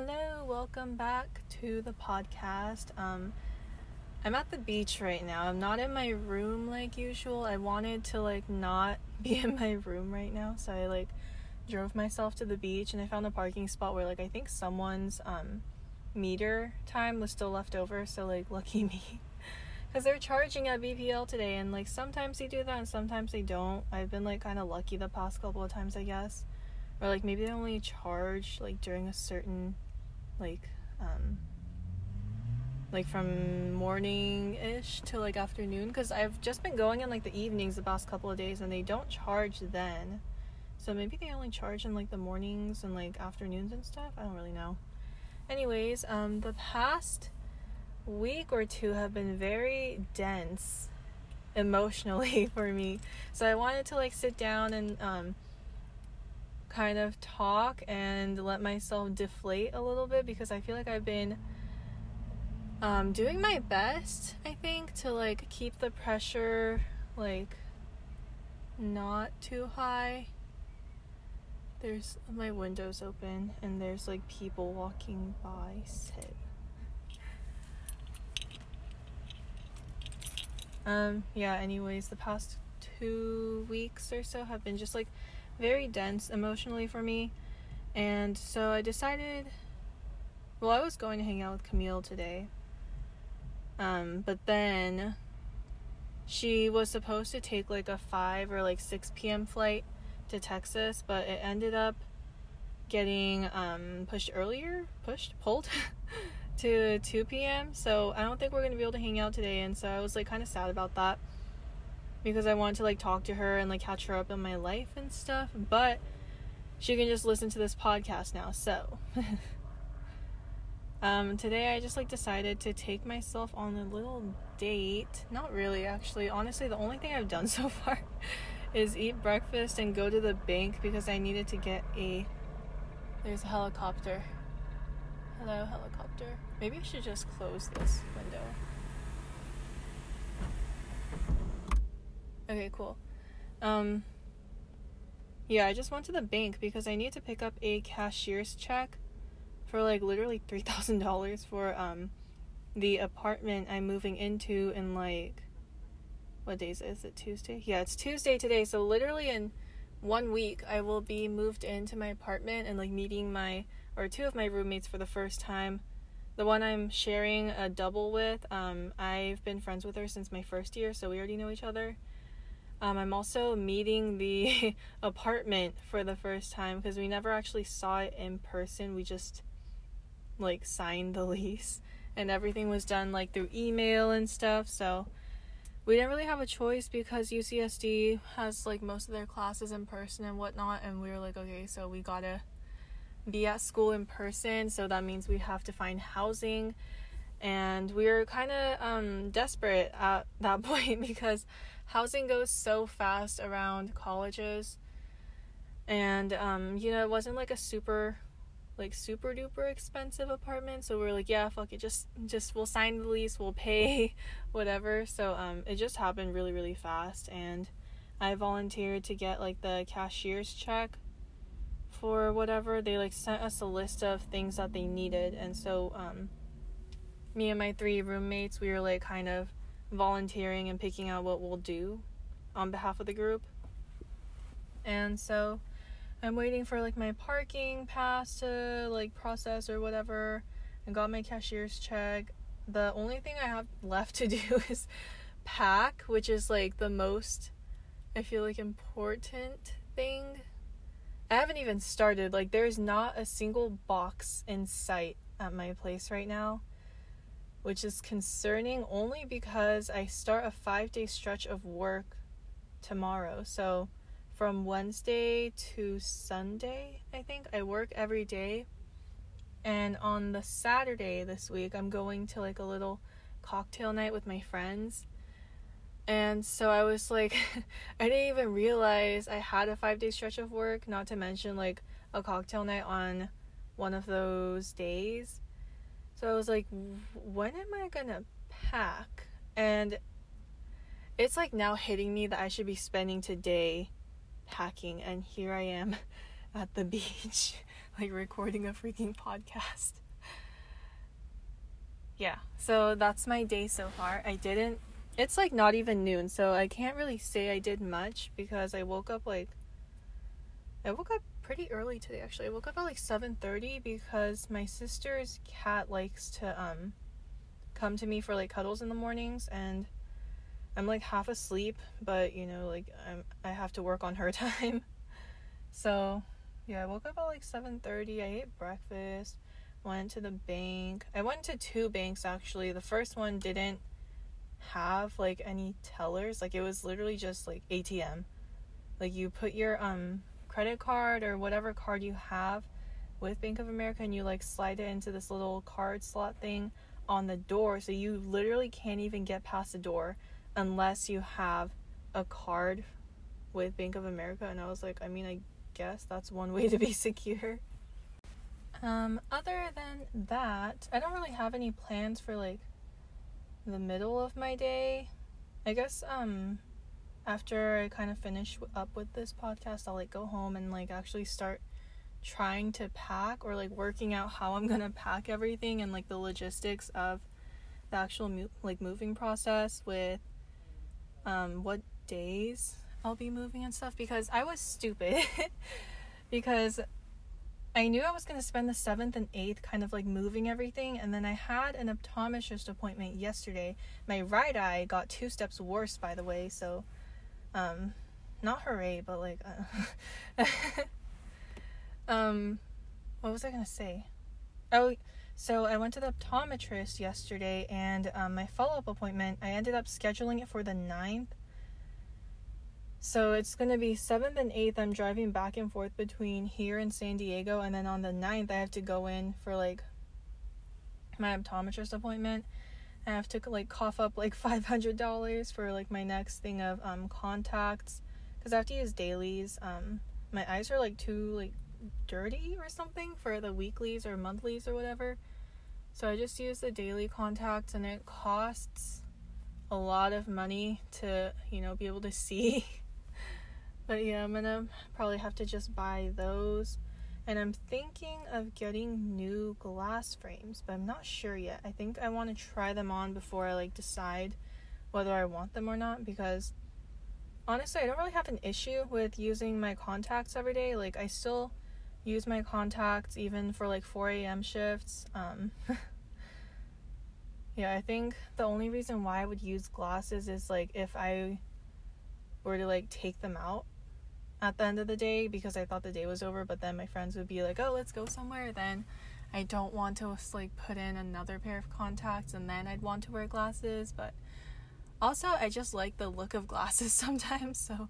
Hello, welcome back to the podcast. Um I'm at the beach right now. I'm not in my room like usual. I wanted to like not be in my room right now, so I like drove myself to the beach and I found a parking spot where like I think someone's um meter time was still left over, so like lucky me. Cuz they're charging at BPL today and like sometimes they do that and sometimes they don't. I've been like kind of lucky the past couple of times, I guess. Or like maybe they only charge like during a certain like um like from morning ish to like afternoon because I've just been going in like the evenings the past couple of days and they don't charge then. So maybe they only charge in like the mornings and like afternoons and stuff. I don't really know. Anyways, um the past week or two have been very dense emotionally for me. So I wanted to like sit down and um kind of talk and let myself deflate a little bit because I feel like I've been um, doing my best, I think, to like keep the pressure like not too high. There's my windows open and there's like people walking by. Sit. Um, yeah, anyways, the past two weeks or so have been just like very dense emotionally for me. And so I decided well, I was going to hang out with Camille today. Um, but then she was supposed to take like a 5 or like 6 p.m. flight to Texas, but it ended up getting um, pushed earlier, pushed, pulled to 2 p.m. So I don't think we're going to be able to hang out today. And so I was like kind of sad about that because I wanted to like talk to her and like catch her up in my life and stuff. But she can just listen to this podcast now. So um, today I just like decided to take myself on a little date. Not really, actually. Honestly, the only thing I've done so far is eat breakfast and go to the bank because I needed to get a. There's a helicopter. Hello, helicopter. Maybe I should just close this window. Okay, cool. Um, yeah, I just went to the bank because I need to pick up a cashier's check for like literally three thousand dollars for um the apartment I'm moving into in like what days is it Tuesday? Yeah, it's Tuesday today. So literally in one week I will be moved into my apartment and like meeting my or two of my roommates for the first time. The one I'm sharing a double with, um, I've been friends with her since my first year, so we already know each other. Um, I'm also meeting the apartment for the first time because we never actually saw it in person. We just like signed the lease and everything was done like through email and stuff. So we didn't really have a choice because UCSD has like most of their classes in person and whatnot. And we were like, okay, so we gotta be at school in person. So that means we have to find housing. And we were kind of um, desperate at that point because housing goes so fast around colleges. And um, you know it wasn't like a super like super duper expensive apartment. So we are like yeah fuck it just just we'll sign the lease we'll pay whatever. So um it just happened really really fast. And i volunteered to get like the cashier's check for whatever. They like sent us a list of things that they needed. And so um me and my three roommates we were like kind of volunteering and picking out what we'll do on behalf of the group. And so I'm waiting for like my parking pass to like process or whatever. I got my cashier's check. The only thing I have left to do is pack, which is like the most I feel like important thing. I haven't even started. Like there's not a single box in sight at my place right now which is concerning only because I start a five day stretch of work tomorrow. So from Wednesday to Sunday, I think I work every day. And on the Saturday this week, I'm going to like a little cocktail night with my friends. And so I was like, I didn't even realize I had a five day stretch of work, not to mention like a cocktail night on one of those days. So I was like, when am I gonna pack? And it's like now hitting me that I should be spending today packing, and here I am at the beach. like recording a freaking podcast. yeah, so that's my day so far. I didn't it's like not even noon, so I can't really say I did much because I woke up like I woke up pretty early today actually. I woke up at like 7:30 because my sister's cat likes to um come to me for like cuddles in the mornings and I'm like half asleep, but you know, like I'm I have to work on her time. so, yeah, I woke up at like 7:30. I ate breakfast, went to the bank. I went to two banks actually. The first one didn't have like any tellers. Like it was literally just like ATM. Like you put your um credit card or whatever card you have with Bank of America and you like slide it into this little card slot thing on the door so you literally can't even get past the door unless you have a card with Bank of America and I was like I mean I guess that's one way to be secure. Um other than that, I don't really have any plans for like the middle of my day. I guess um after I kind of finish up with this podcast, I'll like go home and like actually start trying to pack or like working out how I'm going to pack everything and like the logistics of the actual mo- like moving process with um what days I'll be moving and stuff because I was stupid because I knew I was going to spend the 7th and 8th kind of like moving everything and then I had an optometrist appointment yesterday. My right eye got two steps worse by the way, so um not hooray, but like uh, um what was I to say? Oh, so I went to the optometrist yesterday and um, my follow-up appointment, I ended up scheduling it for the 9th so it's going to be 7th and 8th. I'm driving back and forth between here and San Diego. And then on the 9th, I have to go in for like my optometrist appointment. I have to like cough up like $500 for like my next thing of um, contacts. Because I have to use dailies. Um, my eyes are like too like dirty or something for the weeklies or monthlies or whatever. So I just use the daily contacts and it costs a lot of money to, you know, be able to see. But yeah, I'm gonna probably have to just buy those. And I'm thinking of getting new glass frames, but I'm not sure yet. I think I want to try them on before I like decide whether I want them or not because honestly, I don't really have an issue with using my contacts every day. Like I still use my contacts even for like 4 a.m. shifts. Um Yeah, I think the only reason why I would use glasses is like if I were to like take them out at the end of the day because I thought the day was over, but then my friends would be like, "Oh, let's go somewhere." Then I don't want to like put in another pair of contacts and then I'd want to wear glasses, but also I just like the look of glasses sometimes, so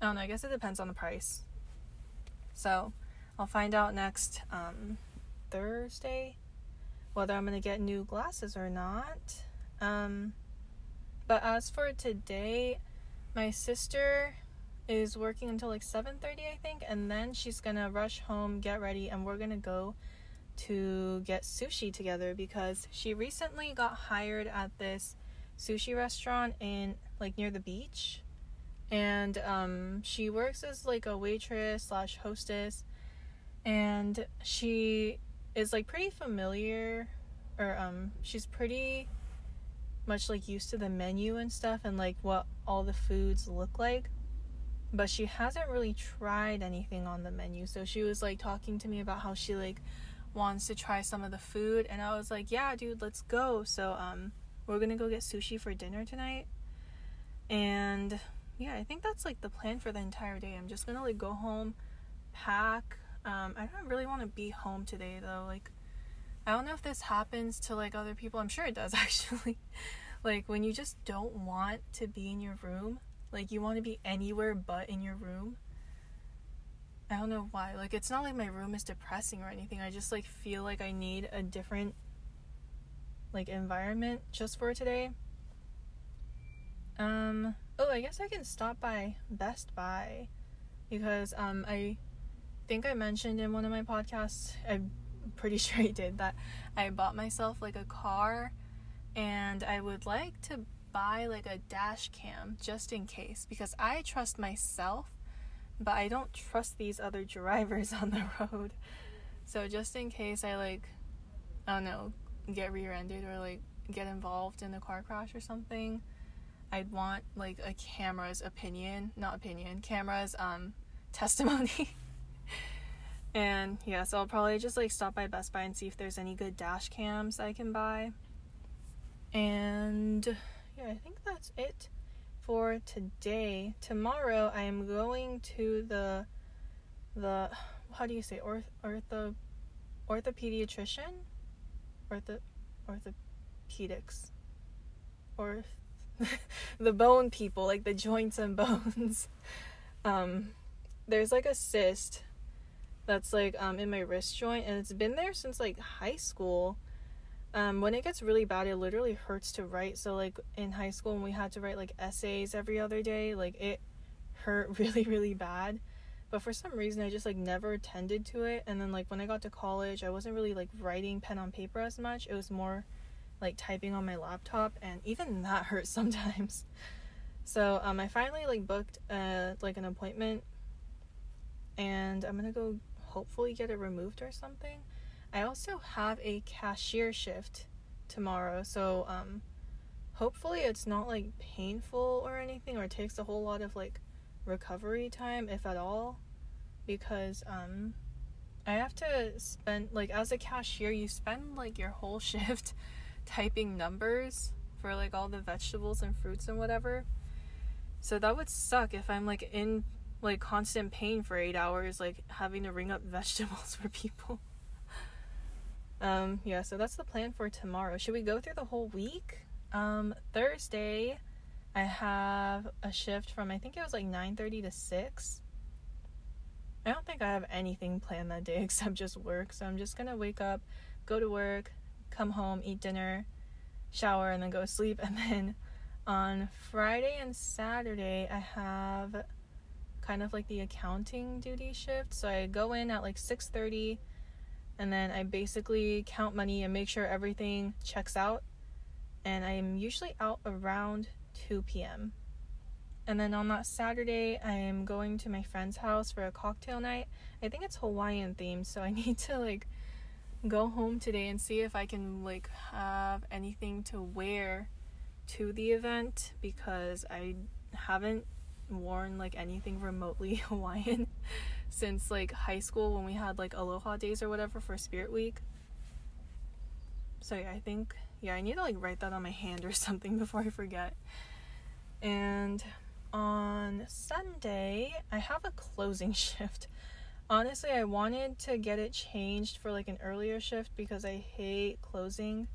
I don't know, I guess it depends on the price. So, I'll find out next um, Thursday whether I'm going to get new glasses or not. Um, but as for today, my sister is working until like 7:30 I think and then she's going to rush home, get ready and we're going to go to get sushi together because she recently got hired at this sushi restaurant in like near the beach. And um she works as like a waitress slash hostess. And she is like pretty familiar or um she's pretty much like used to the menu and stuff and like what all the foods look like but she hasn't really tried anything on the menu. So she was like talking to me about how she like wants to try some of the food and I was like, "Yeah, dude, let's go." So um we're going to go get sushi for dinner tonight. And yeah, I think that's like the plan for the entire day. I'm just going to like go home, pack. Um I don't really want to be home today though. Like I don't know if this happens to like other people. I'm sure it does actually. like when you just don't want to be in your room like you want to be anywhere but in your room. I don't know why. Like it's not like my room is depressing or anything. I just like feel like I need a different like environment just for today. Um oh, I guess I can stop by Best Buy because um I think I mentioned in one of my podcasts, I'm pretty sure I did that I bought myself like a car and I would like to buy like a dash cam just in case because I trust myself, but I don't trust these other drivers on the road. So just in case I like I don't know, get rear-ended or like get involved in a car crash or something, I'd want like a camera's opinion, not opinion, camera's um testimony. and yeah, so I'll probably just like stop by Best Buy and see if there's any good dash cams I can buy. And yeah, I think that's it for today. Tomorrow I am going to the the how do you say orth ortho orthopediatrician? Ortho orthopedics. Or the bone people like the joints and bones. Um there's like a cyst that's like um in my wrist joint and it's been there since like high school um, when it gets really bad, it literally hurts to write. So, like in high school, when we had to write like essays every other day, like it hurt really, really bad. But for some reason, I just like never attended to it. And then, like, when I got to college, I wasn't really like writing pen on paper as much. It was more like typing on my laptop, and even that hurts sometimes. So, um, I finally like booked uh like an appointment, and I'm gonna go hopefully get it removed or something. I also have a cashier shift tomorrow, so um hopefully it's not like painful or anything or it takes a whole lot of like recovery time if at all because um I have to spend like as a cashier you spend like your whole shift typing numbers for like all the vegetables and fruits and whatever. So that would suck if I'm like in like constant pain for 8 hours like having to ring up vegetables for people. Um, yeah, so that's the plan for tomorrow. Should we go through the whole week? Um, Thursday, I have a shift from I think it was like 9:30 to 6. I don't think I have anything planned that day except just work. So I'm just going to wake up, go to work, come home, eat dinner, shower and then go to sleep and then on Friday and Saturday I have kind of like the accounting duty shift. So I go in at like 6:30 and then I basically count money and make sure everything checks out. And I am usually out around 2 p.m. And then on that Saturday, I am going to my friend's house for a cocktail night. I think it's Hawaiian themed, so I need to like go home today and see if I can like have anything to wear to the event because I haven't worn like anything remotely Hawaiian since like high school when we had like aloha days or whatever for spirit week. So yeah i think yeah i need to like write that on my hand or something before i forget. And on sunday i have a closing shift. Honestly i wanted to get it changed for like an earlier shift because i hate closing.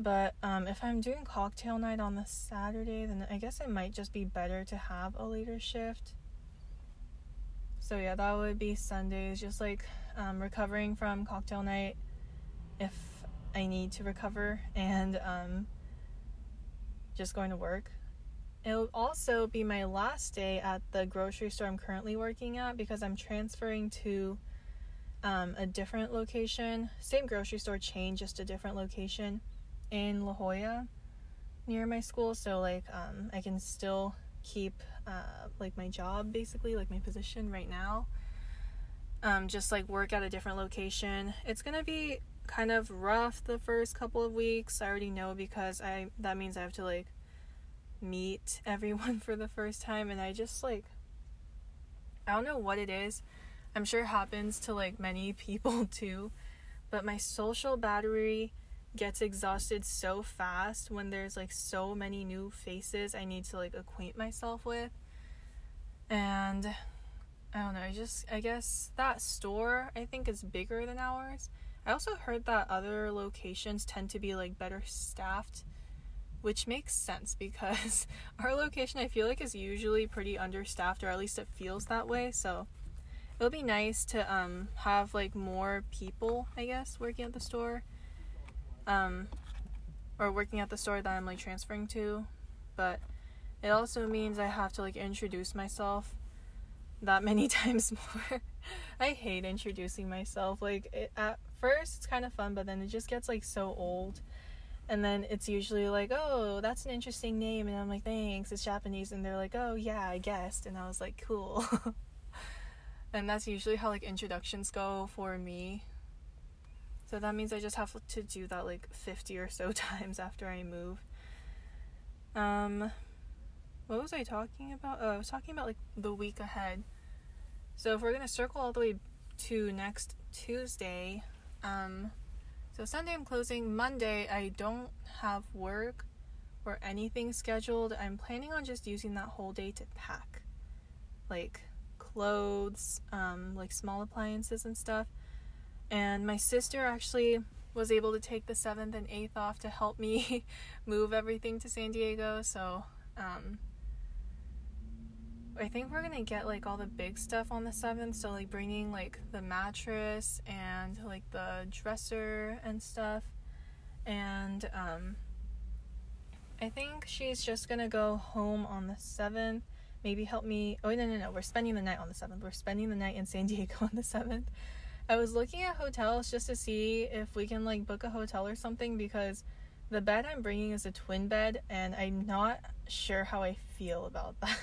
But um, if i'm doing cocktail night on the saturday then i guess it might just be better to have a later shift so yeah, that would be Sundays, just like um, recovering from cocktail night if I need to recover, and um, just going to work. It'll also be my last day at the grocery store I'm currently working at because I'm transferring to um, a different location, same grocery store chain, just a different location in La Jolla near my school. So like um, I can still keep uh, like my job basically, like my position right now. Um, just like work at a different location. It's gonna be kind of rough the first couple of weeks. I already know because I that means I have to like meet everyone for the first time, and I just like I don't know what it is. I'm sure it happens to like many people too, but my social battery gets exhausted so fast when there's like so many new faces I need to like acquaint myself with. And I don't know, I just I guess that store I think is bigger than ours. I also heard that other locations tend to be like better staffed, which makes sense because our location I feel like is usually pretty understaffed or at least it feels that way. So it'll be nice to um have like more people, I guess, working at the store um, or working at the store that I'm like transferring to, but it also means I have to like introduce myself that many times more. I hate introducing myself. Like it, at first it's kind of fun, but then it just gets like so old. And then it's usually like, "Oh, that's an interesting name." And I'm like, "Thanks. It's Japanese." And they're like, "Oh, yeah, I guessed." And I was like, "Cool." And that's usually how like introductions go for me. So that means I just have to do that like 50 or so times after I move. Um what was I talking about? Oh, I was talking about like the week ahead. So if we're to circle all the way to next Tuesday, um so Sunday I'm closing. Monday I don't have work or anything scheduled. I'm planning on just using that whole day to pack. Like clothes, um, like small appliances and stuff. And my sister actually was able to take the 7th and 8th off to help me move everything to San Diego. So, um, I think we're gonna get like all the big stuff on the 7th. So, like bringing like the mattress and like the dresser and stuff. And, um, I think she's just gonna go home on the 7th maybe help me. Oh, no, no, no. We're spending the night on the 7th. We're spending the night in San Diego on the 7th. I was looking at hotels just to see if we can like book a hotel or something because the bed I'm bringing is a twin bed and I'm not sure how I feel about that.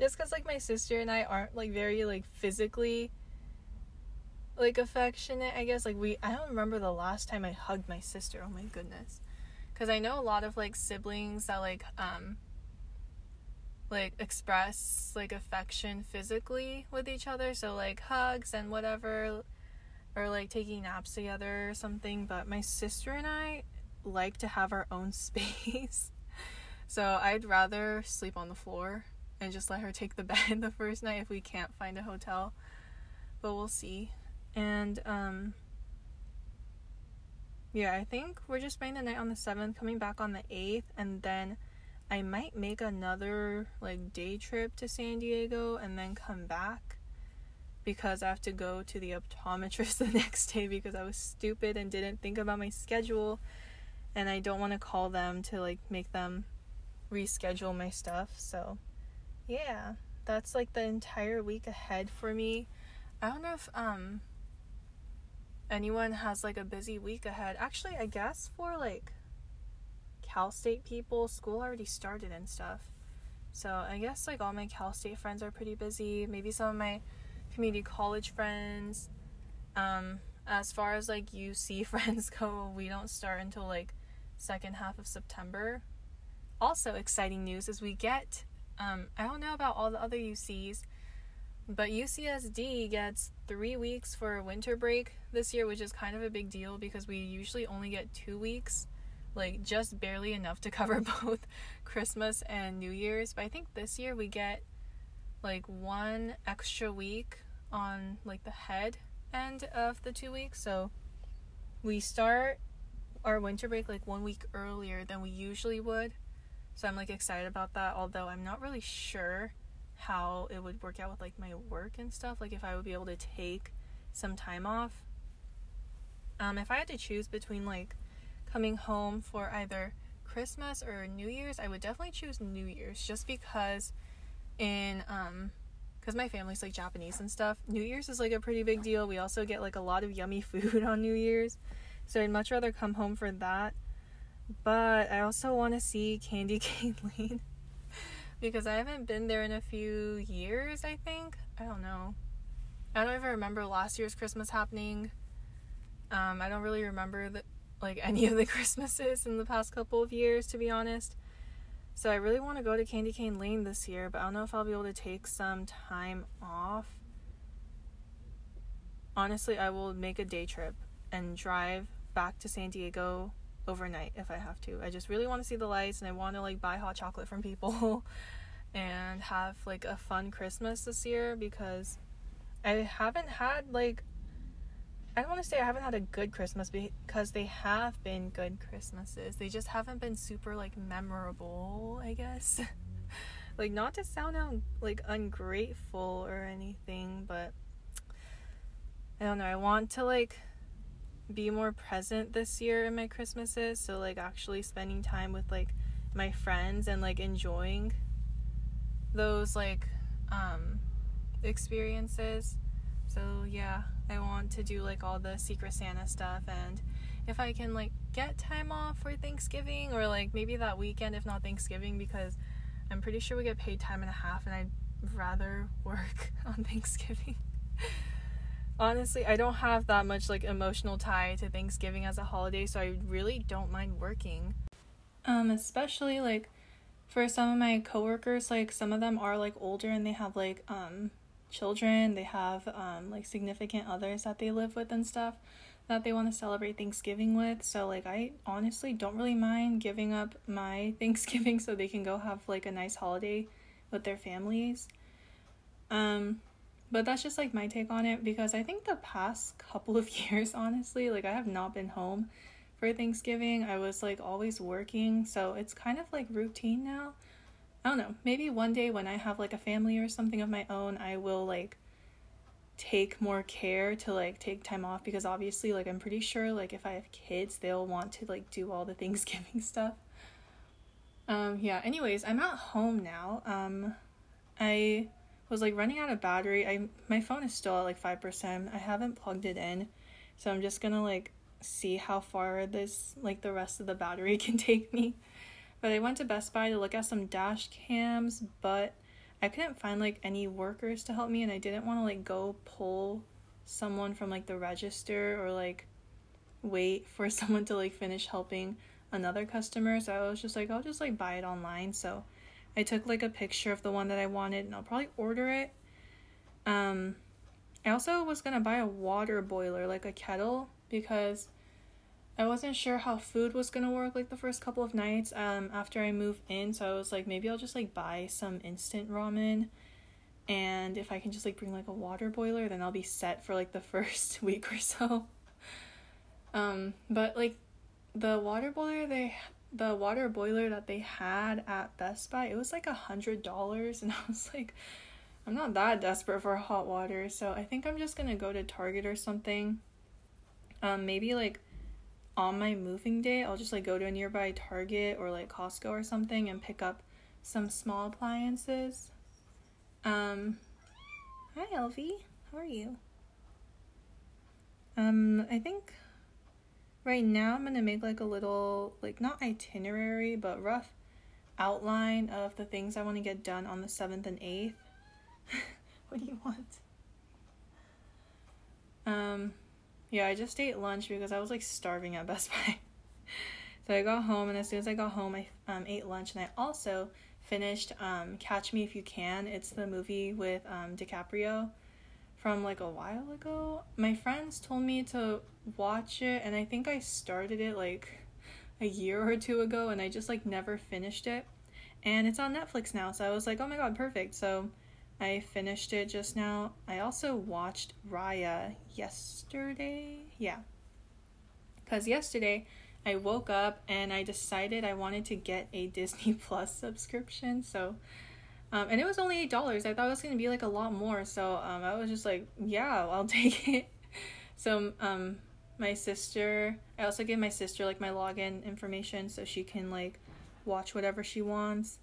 just cuz like my sister and I aren't like very like physically like affectionate, I guess like we I don't remember the last time I hugged my sister. Oh my goodness. Cuz I know a lot of like siblings that like um like express like affection physically with each other. So like hugs and whatever or like taking naps together or something. But my sister and I like to have our own space. So I'd rather sleep on the floor and just let her take the bed the first night if we can't find a hotel. But we'll see. And um yeah I think we're just spending the night on the 7th coming back on the 8th and then I might make another like day trip to San Diego and then come back because I have to go to the optometrist the next day because I was stupid and didn't think about my schedule and I don't want to call them to like make them reschedule my stuff. So, yeah, that's like the entire week ahead for me. I don't know if um anyone has like a busy week ahead. Actually, I guess for like Cal State people, school already started and stuff. So I guess like all my Cal State friends are pretty busy. Maybe some of my community college friends. Um, as far as like UC friends go, we don't start until like second half of September. Also exciting news is we get um, I don't know about all the other UCs, but UCSD gets three weeks for winter break this year, which is kind of a big deal because we usually only get two weeks like just barely enough to cover both Christmas and New Year's. But I think this year we get like one extra week on like the head end of the two weeks. So we start our winter break like one week earlier than we usually would. So I'm like excited about that, although I'm not really sure how it would work out with like my work and stuff. Like if I would be able to take some time off. Um, if I had to choose between like coming home for either Christmas or New Year's, I would definitely choose New Year's just because in um because my family's like Japanese and stuff. New Year's is like a pretty big deal. We also get like a lot of yummy food on New Year's. So I'd much rather come home for that. But I also want to see Candy Cane Lane because I haven't been there in a few years, I think. I don't know. I don't even remember last year's Christmas happening. Um, I don't really remember the like any of the Christmases in the past couple of years, to be honest. So I really want to go to Candy Cane Lane this year, but I don't know if I'll be able to take some time off. Honestly, I will make a day trip and drive back to San Diego overnight if I have to. I just really want to see the lights and I want to like buy hot chocolate from people and have like a fun Christmas this year because I haven't had like I don't want to say I haven't had a good Christmas because they have been good Christmases. They just haven't been super like memorable, I guess. like not to sound un- like ungrateful or anything, but I don't know. I want to like be more present this year in my Christmases, so like actually spending time with like my friends and like enjoying those like um experiences. So yeah, I want to do like all the Secret Santa stuff and if I can like get time off for Thanksgiving or like maybe that weekend if not Thanksgiving because I'm pretty sure we get paid time and a half and I'd rather work on Thanksgiving. Honestly, I don't have that much like emotional tie to Thanksgiving as a holiday, so I really don't mind working. Um, especially like for some of my coworkers, like some of them are like older and they have like um children, they have um like significant others that they live with and stuff that they want to celebrate Thanksgiving with. So like I honestly don't really mind giving up my Thanksgiving so they can go have like a nice holiday with their families. Um but that's just like my take on it because I think the past couple of years honestly, like I have not been home for Thanksgiving. I was like always working, so it's kind of like routine now. I don't know. Maybe one day when I have like a family or something of my own, I will like take more care to like take time off because obviously like I'm pretty sure like if I have kids they'll want to like do all the Thanksgiving stuff. Um yeah, anyways, I'm at home now. Um I was like running out of battery. I my phone is still at like 5%. I haven't plugged it in. So I'm just going to like see how far this like the rest of the battery can take me. But I went to Best Buy to look at some dash cams, but I couldn't find like any workers to help me and I didn't want to like go pull someone from like the register or like wait for someone to like finish helping another customer. So I was just like, I'll just like buy it online. So I took like a picture of the one that I wanted and I'll probably order it. Um I also was going to buy a water boiler, like a kettle because I wasn't sure how food was gonna work like the first couple of nights um after I moved in, so I was like maybe I'll just like buy some instant ramen and if I can just like bring like a water boiler then I'll be set for like the first week or so. Um but like the water boiler they the water boiler that they had at Best Buy, it was like a hundred dollars and I was like I'm not that desperate for hot water, so I think I'm just gonna go to Target or something. Um maybe like on my moving day, I'll just like go to a nearby Target or like Costco or something and pick up some small appliances. Um, hi Elvie, how are you? Um, I think right now I'm gonna make like a little, like not itinerary, but rough outline of the things I want to get done on the 7th and 8th. what do you want? Um, yeah, I just ate lunch because I was like starving at Best Buy. so I got home, and as soon as I got home, I um, ate lunch, and I also finished um, Catch Me If You Can. It's the movie with um, DiCaprio from like a while ago. My friends told me to watch it, and I think I started it like a year or two ago, and I just like never finished it. And it's on Netflix now, so I was like, oh my god, perfect. So I finished it just now. I also watched Raya yesterday. Yeah. Because yesterday I woke up and I decided I wanted to get a Disney Plus subscription. So, um, and it was only $8. I thought it was going to be like a lot more. So, um, I was just like, yeah, I'll take it. So, um, my sister, I also gave my sister like my login information so she can like watch whatever she wants.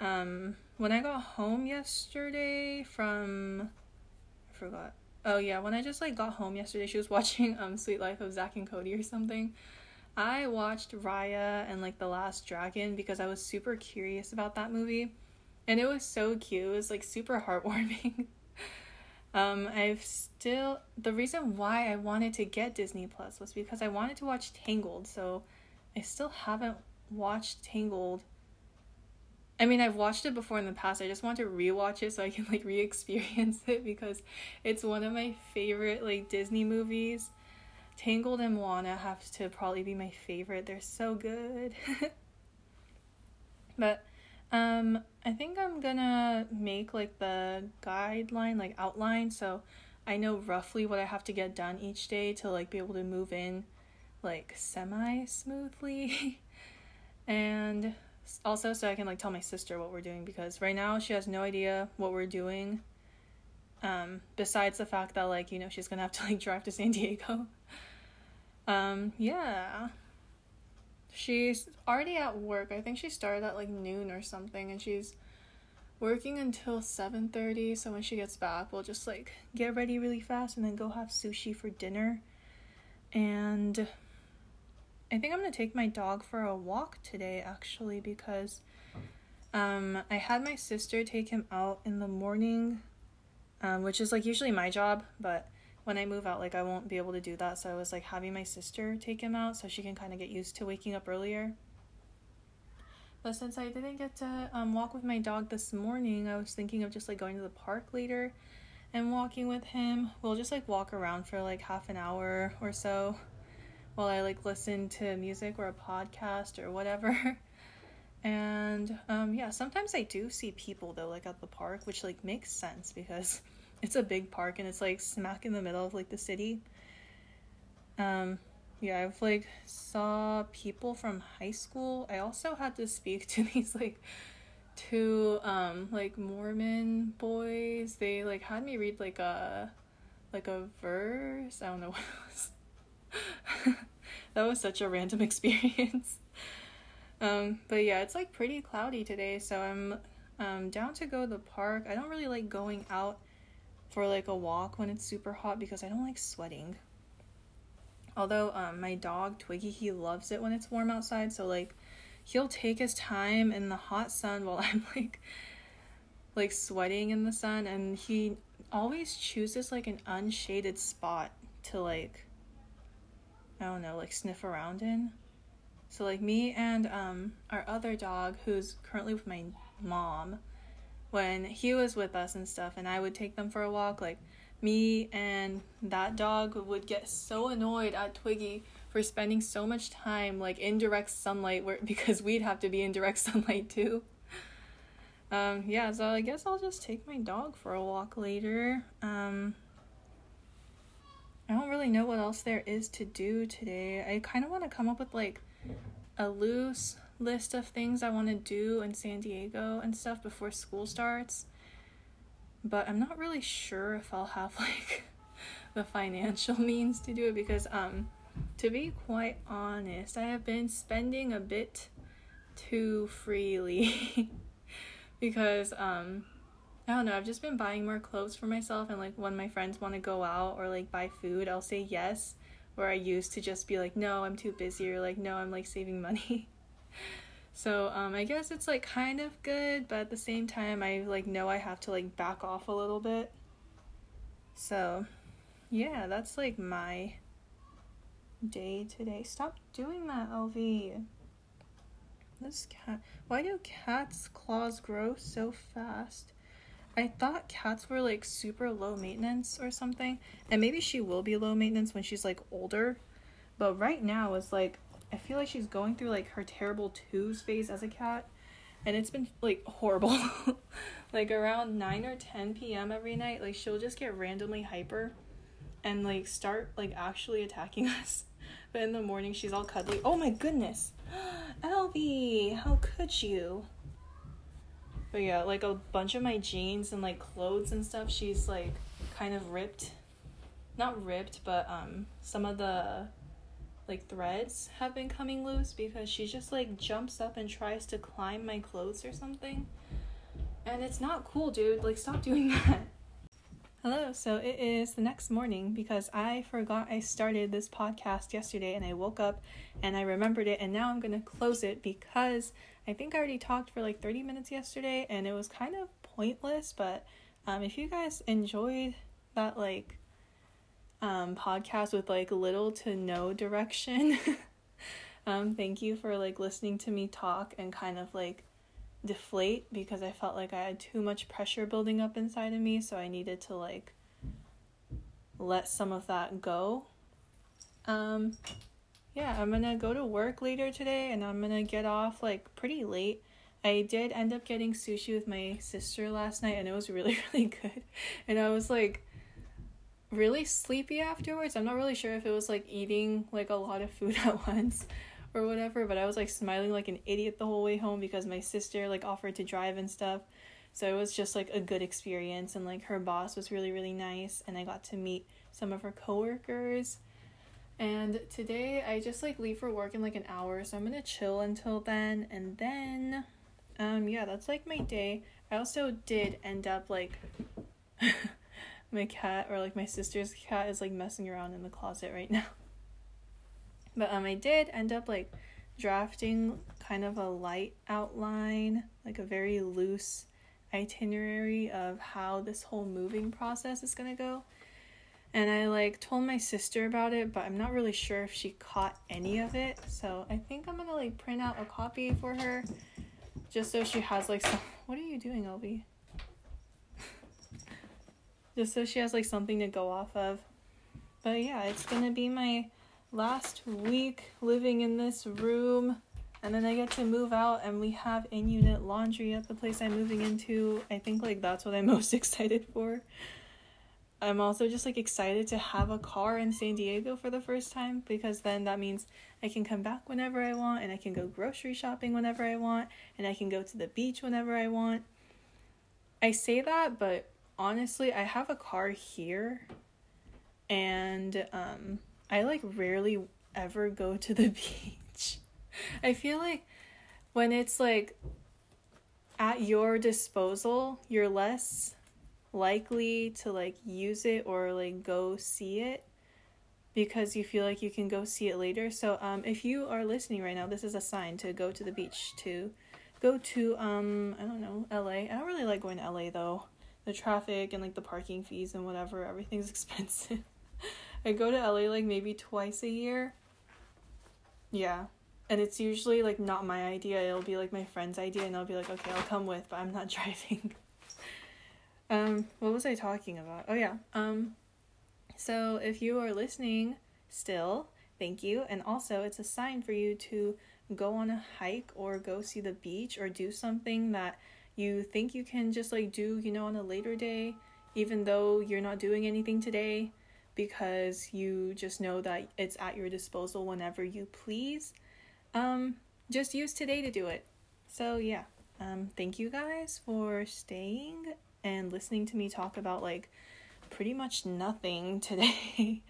Um, when I got home yesterday from I forgot. Oh yeah, when I just like got home yesterday, she was watching um Sweet Life of Zack and Cody or something. I watched Raya and like The Last Dragon because I was super curious about that movie. And it was so cute. It was like super heartwarming. um I've still the reason why I wanted to get Disney Plus was because I wanted to watch Tangled. So I still haven't watched Tangled I mean, I've watched it before in the past. I just want to rewatch it so I can like re-experience it because it's one of my favorite like Disney movies. Tangled and Moana have to probably be my favorite. They're so good. but um I think I'm gonna make like the guideline, like outline, so I know roughly what I have to get done each day to like be able to move in like semi smoothly. and also so I can like tell my sister what we're doing because right now she has no idea what we're doing. Um, besides the fact that like, you know, she's gonna have to like drive to San Diego. Um, yeah. She's already at work. I think she started at like noon or something and she's working until 7:30 so when she gets back we'll just like get ready really fast and then go have sushi for dinner and I think I'm gonna take my dog for a walk today actually because Um, I had my sister take him out in the morning, um, which is like usually my job, but when I move out, like I won't be able to do that. So I was like having my sister take him out so she can kind of get used to waking up earlier. But since I didn't get to um, walk with my dog this morning, I was thinking of just like going to the park later and walking with him. We'll just like walk around for like half an hour or so while I like listen to music or a podcast or whatever. And um, yeah, sometimes I do see people though, like at the park, which like makes sense because it's a big park and it's like smack in the middle of like the city. Um, yeah, I've like saw people from high school. I also had to speak to these like two um like Mormon boys. They like had me read like a like a verse. I don't know what it was. That was such a random experience. Um, but yeah, it's like pretty cloudy today, so I'm um, down to go to the park. I don't really like going out for like a walk when it's super hot because I don't like sweating. Although um, my dog Twiggy, he loves it when it's warm outside, so like he'll take his time in the hot sun while I'm like like sweating in the sun and he always chooses like an unshaded spot to like I don't know, like sniff around in. So like me and um our other dog who's currently with my mom, when he was with us and stuff and I would take them for a walk, like me and that dog would get so annoyed at Twiggy for spending so much time like in direct sunlight where because we'd have to be in direct sunlight too. Um yeah, so I guess I'll just take my dog for a walk later. Um I don't really know what else there is to do today. I kind of want to come up with like a loose list of things I want to do in San Diego and stuff before school starts. But I'm not really sure if I'll have like the financial means to do it because um to be quite honest, I have been spending a bit too freely because um I don't know, I've just been buying more clothes for myself and like when my friends want to go out or like buy food, I'll say yes where I used to just be like, no, I'm too busy, or like, no, I'm like saving money. so um, I guess it's like kind of good, but at the same time, I like know I have to like back off a little bit. So yeah, that's like my day today. Stop doing that, Elvie. This cat. Why do cats' claws grow so fast? I thought cats were like super low maintenance or something. And maybe she will be low maintenance when she's like older. But right now it's like I feel like she's going through like her terrible twos phase as a cat. And it's been like horrible. like around 9 or 10 p.m. every night, like she'll just get randomly hyper and like start like actually attacking us. But in the morning she's all cuddly. Oh my goodness. Elvie, how could you? But yeah, like a bunch of my jeans and like clothes and stuff, she's like kind of ripped. Not ripped, but um some of the like threads have been coming loose because she just like jumps up and tries to climb my clothes or something. And it's not cool, dude. Like stop doing that. Hello, so it is the next morning because I forgot I started this podcast yesterday and I woke up and I remembered it and now I'm going to close it because I think I already talked for like 30 minutes yesterday and it was kind of pointless, but um, if you guys enjoyed that like um, podcast with like little to no direction, um, thank you for like listening to me talk and kind of like deflate because I felt like I had too much pressure building up inside of me, so I needed to like let some of that go. Um yeah, I'm gonna go to work later today and I'm gonna get off like pretty late. I did end up getting sushi with my sister last night and it was really, really good. And I was like really sleepy afterwards. I'm not really sure if it was like eating like a lot of food at once or whatever, but I was like smiling like an idiot the whole way home because my sister like offered to drive and stuff. So it was just like a good experience and like her boss was really, really nice and I got to meet some of her coworkers and today I just like leave for work in like an hour, so I'm gonna chill until then. And then, um, yeah, that's like my day. I also did end up like my cat or like my sister's cat is like messing around in the closet right now. But um, I did end up like drafting kind of a light outline, like a very loose itinerary of how this whole moving process is to go. And I like told my sister about it, but I'm not really sure if she caught any of it. So I think I'm to like print out a copy for her just so she has like some What are you doing, Obi? just so she has like something to go off of. But yeah, it's to be my last week living in this room and then I get to move out and we have in unit laundry at the place I'm moving into. I think like that's what I'm most excited for. I'm also just like excited to have a car in San Diego for the first time because then that means I can come back whenever I want and I can go grocery shopping whenever I want and I can go to the beach whenever I want. I say that, but honestly, I have a car here and um I like rarely ever go to the beach. I feel like when it's like at your disposal, you're less likely to like use it or like go see it because you feel like you can go see it later. So um if you are listening right now, this is a sign to go to the beach to go to um I don't know, LA. I don't really like going to LA though. The traffic and like the parking fees and whatever, everything's expensive. I go to LA like maybe twice a year. Yeah. And it's usually like not my idea. It'll be like my friend's idea and I'll be like, "Okay, I'll come with, but I'm not driving." Um, what was I talking about? Oh yeah. Um so if you are listening still, thank you. And also, it's a sign for you to go on a hike or go see the beach or do something that you think you can just like do, you know, on a later day, even though you're not doing anything today because you just know that it's at your disposal whenever you please. Um, just use today to do it. So, yeah. Um, thank you guys for staying and listening to me talk about like pretty much nothing today.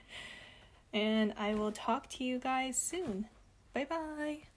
and I will talk to you guys soon. Bye bye.